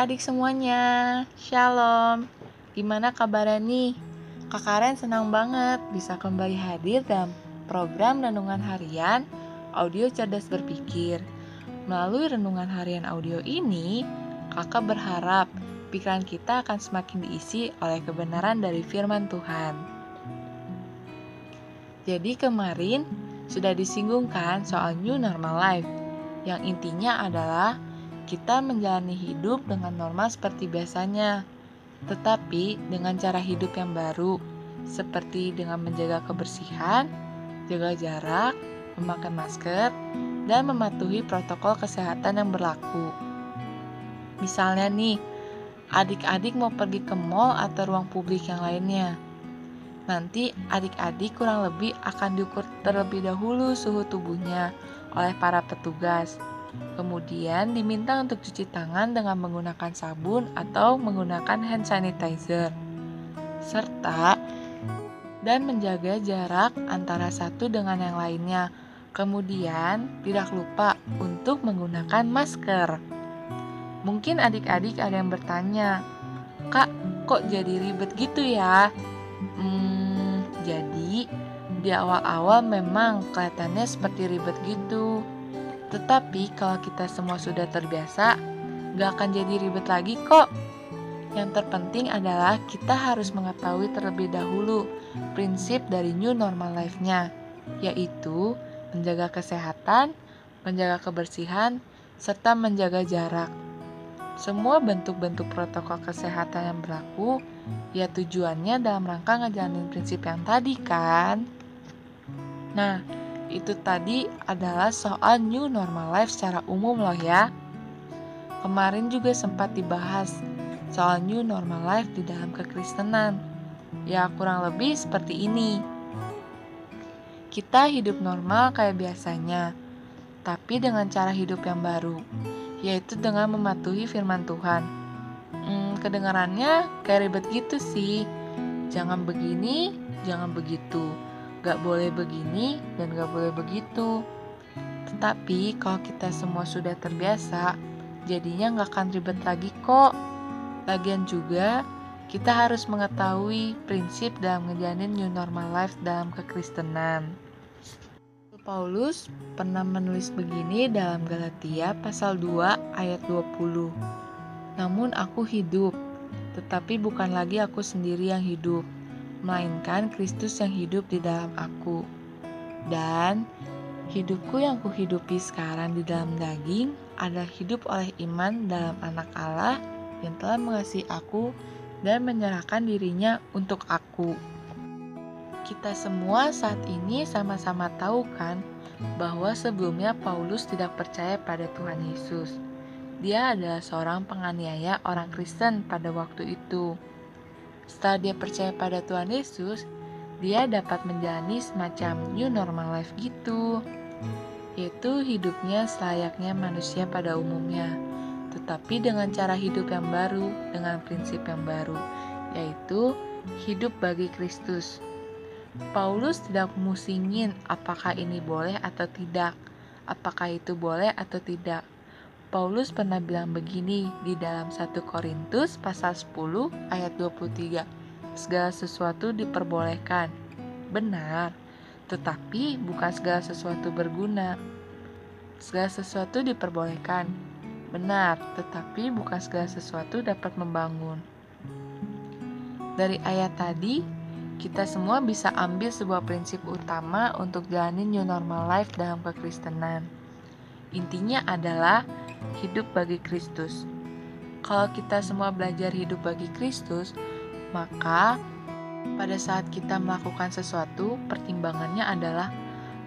adik-adik semuanya, Shalom. Gimana kabarnya nih? Kak Karen senang banget bisa kembali hadir dalam program Renungan Harian Audio Cerdas Berpikir. Melalui Renungan Harian Audio ini, kakak berharap pikiran kita akan semakin diisi oleh kebenaran dari firman Tuhan. Jadi kemarin sudah disinggungkan soal new normal life, yang intinya adalah kita menjalani hidup dengan normal seperti biasanya, tetapi dengan cara hidup yang baru, seperti dengan menjaga kebersihan, jaga jarak, memakai masker, dan mematuhi protokol kesehatan yang berlaku. Misalnya nih, adik-adik mau pergi ke mall atau ruang publik yang lainnya. Nanti adik-adik kurang lebih akan diukur terlebih dahulu suhu tubuhnya oleh para petugas Kemudian diminta untuk cuci tangan dengan menggunakan sabun atau menggunakan hand sanitizer. Serta dan menjaga jarak antara satu dengan yang lainnya. Kemudian, tidak lupa untuk menggunakan masker. Mungkin adik-adik ada yang bertanya, "Kak, kok jadi ribet gitu ya?" Hmm, jadi di awal-awal memang kelihatannya seperti ribet gitu. Tetapi kalau kita semua sudah terbiasa, gak akan jadi ribet lagi kok. Yang terpenting adalah kita harus mengetahui terlebih dahulu prinsip dari new normal life-nya, yaitu menjaga kesehatan, menjaga kebersihan, serta menjaga jarak. Semua bentuk-bentuk protokol kesehatan yang berlaku, ya tujuannya dalam rangka ngejalanin prinsip yang tadi kan. Nah, itu tadi adalah soal new normal life secara umum loh ya. Kemarin juga sempat dibahas soal new normal life di dalam kekristenan. Ya kurang lebih seperti ini. Kita hidup normal kayak biasanya, tapi dengan cara hidup yang baru, yaitu dengan mematuhi firman Tuhan. Hmm, kedengarannya kayak ribet gitu sih. Jangan begini, jangan begitu gak boleh begini dan gak boleh begitu. Tetapi kalau kita semua sudah terbiasa, jadinya gak akan ribet lagi kok. Lagian juga, kita harus mengetahui prinsip dalam ngejalanin new normal life dalam kekristenan. Paulus pernah menulis begini dalam Galatia pasal 2 ayat 20. Namun aku hidup, tetapi bukan lagi aku sendiri yang hidup, melainkan Kristus yang hidup di dalam aku. Dan hidupku yang kuhidupi sekarang di dalam daging adalah hidup oleh iman dalam anak Allah yang telah mengasihi aku dan menyerahkan dirinya untuk aku. Kita semua saat ini sama-sama tahu kan bahwa sebelumnya Paulus tidak percaya pada Tuhan Yesus. Dia adalah seorang penganiaya orang Kristen pada waktu itu. Setelah dia percaya pada Tuhan Yesus, dia dapat menjalani semacam new normal life gitu, yaitu hidupnya selayaknya manusia pada umumnya, tetapi dengan cara hidup yang baru, dengan prinsip yang baru, yaitu hidup bagi Kristus. Paulus tidak musingin apakah ini boleh atau tidak, apakah itu boleh atau tidak. Paulus pernah bilang begini di dalam 1 Korintus pasal 10 ayat 23. Segala sesuatu diperbolehkan. Benar, tetapi bukan segala sesuatu berguna. Segala sesuatu diperbolehkan. Benar, tetapi bukan segala sesuatu dapat membangun. Dari ayat tadi, kita semua bisa ambil sebuah prinsip utama untuk jalanin new normal life dalam kekristenan. Intinya adalah hidup bagi Kristus. Kalau kita semua belajar hidup bagi Kristus, maka pada saat kita melakukan sesuatu, pertimbangannya adalah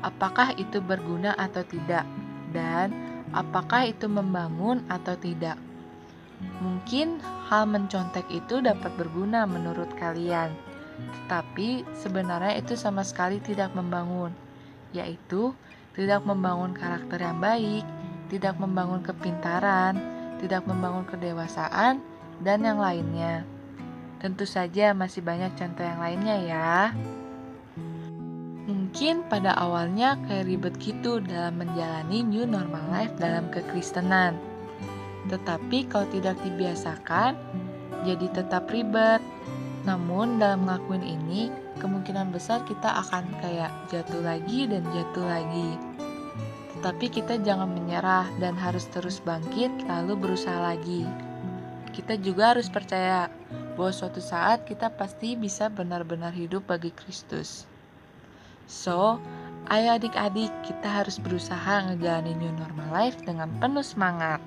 apakah itu berguna atau tidak, dan apakah itu membangun atau tidak. Mungkin hal mencontek itu dapat berguna menurut kalian, tetapi sebenarnya itu sama sekali tidak membangun, yaitu tidak membangun karakter yang baik, tidak membangun kepintaran, tidak membangun kedewasaan, dan yang lainnya. Tentu saja masih banyak contoh yang lainnya ya. Mungkin pada awalnya kayak ribet gitu dalam menjalani new normal life dalam kekristenan. Tetapi kalau tidak dibiasakan, jadi tetap ribet. Namun dalam ngelakuin ini, kemungkinan besar kita akan kayak jatuh lagi dan jatuh lagi. Tetapi kita jangan menyerah dan harus terus bangkit lalu berusaha lagi. Kita juga harus percaya bahwa suatu saat kita pasti bisa benar-benar hidup bagi Kristus. So, ayo adik-adik, kita harus berusaha ngejalanin new normal life dengan penuh semangat.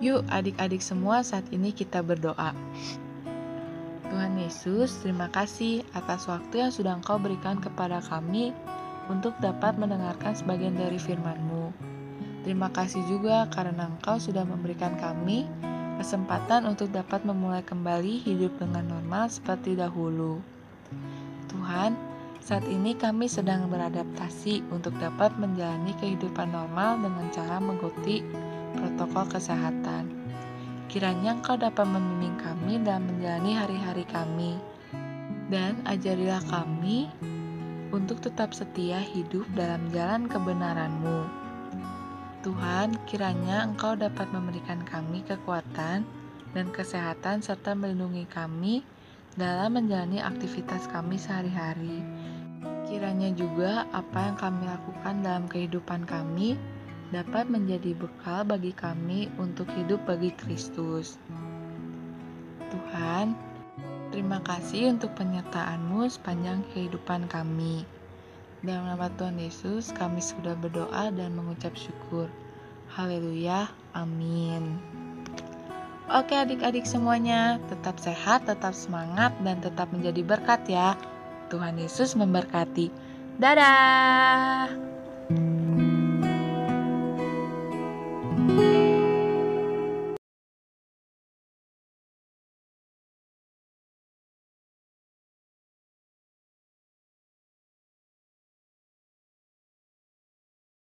Yuk adik-adik semua saat ini kita berdoa. Tuhan Yesus, terima kasih atas waktu yang sudah Engkau berikan kepada kami untuk dapat mendengarkan sebagian dari firman-Mu. Terima kasih juga karena Engkau sudah memberikan kami kesempatan untuk dapat memulai kembali hidup dengan normal seperti dahulu. Tuhan, saat ini kami sedang beradaptasi untuk dapat menjalani kehidupan normal dengan cara mengikuti protokol kesehatan. Kiranya Engkau dapat membimbing kami dalam menjalani hari-hari kami. Dan ajarilah kami untuk tetap setia hidup dalam jalan kebenaran-Mu. Tuhan, kiranya Engkau dapat memberikan kami kekuatan dan kesehatan serta melindungi kami dalam menjalani aktivitas kami sehari-hari. Kiranya juga apa yang kami lakukan dalam kehidupan kami dapat menjadi bekal bagi kami untuk hidup bagi Kristus. Tuhan, terima kasih untuk penyertaan-Mu sepanjang kehidupan kami. Dalam nama Tuhan Yesus, kami sudah berdoa dan mengucap syukur. Haleluya, amin. Oke adik-adik semuanya, tetap sehat, tetap semangat, dan tetap menjadi berkat ya. Tuhan Yesus memberkati. Dadah!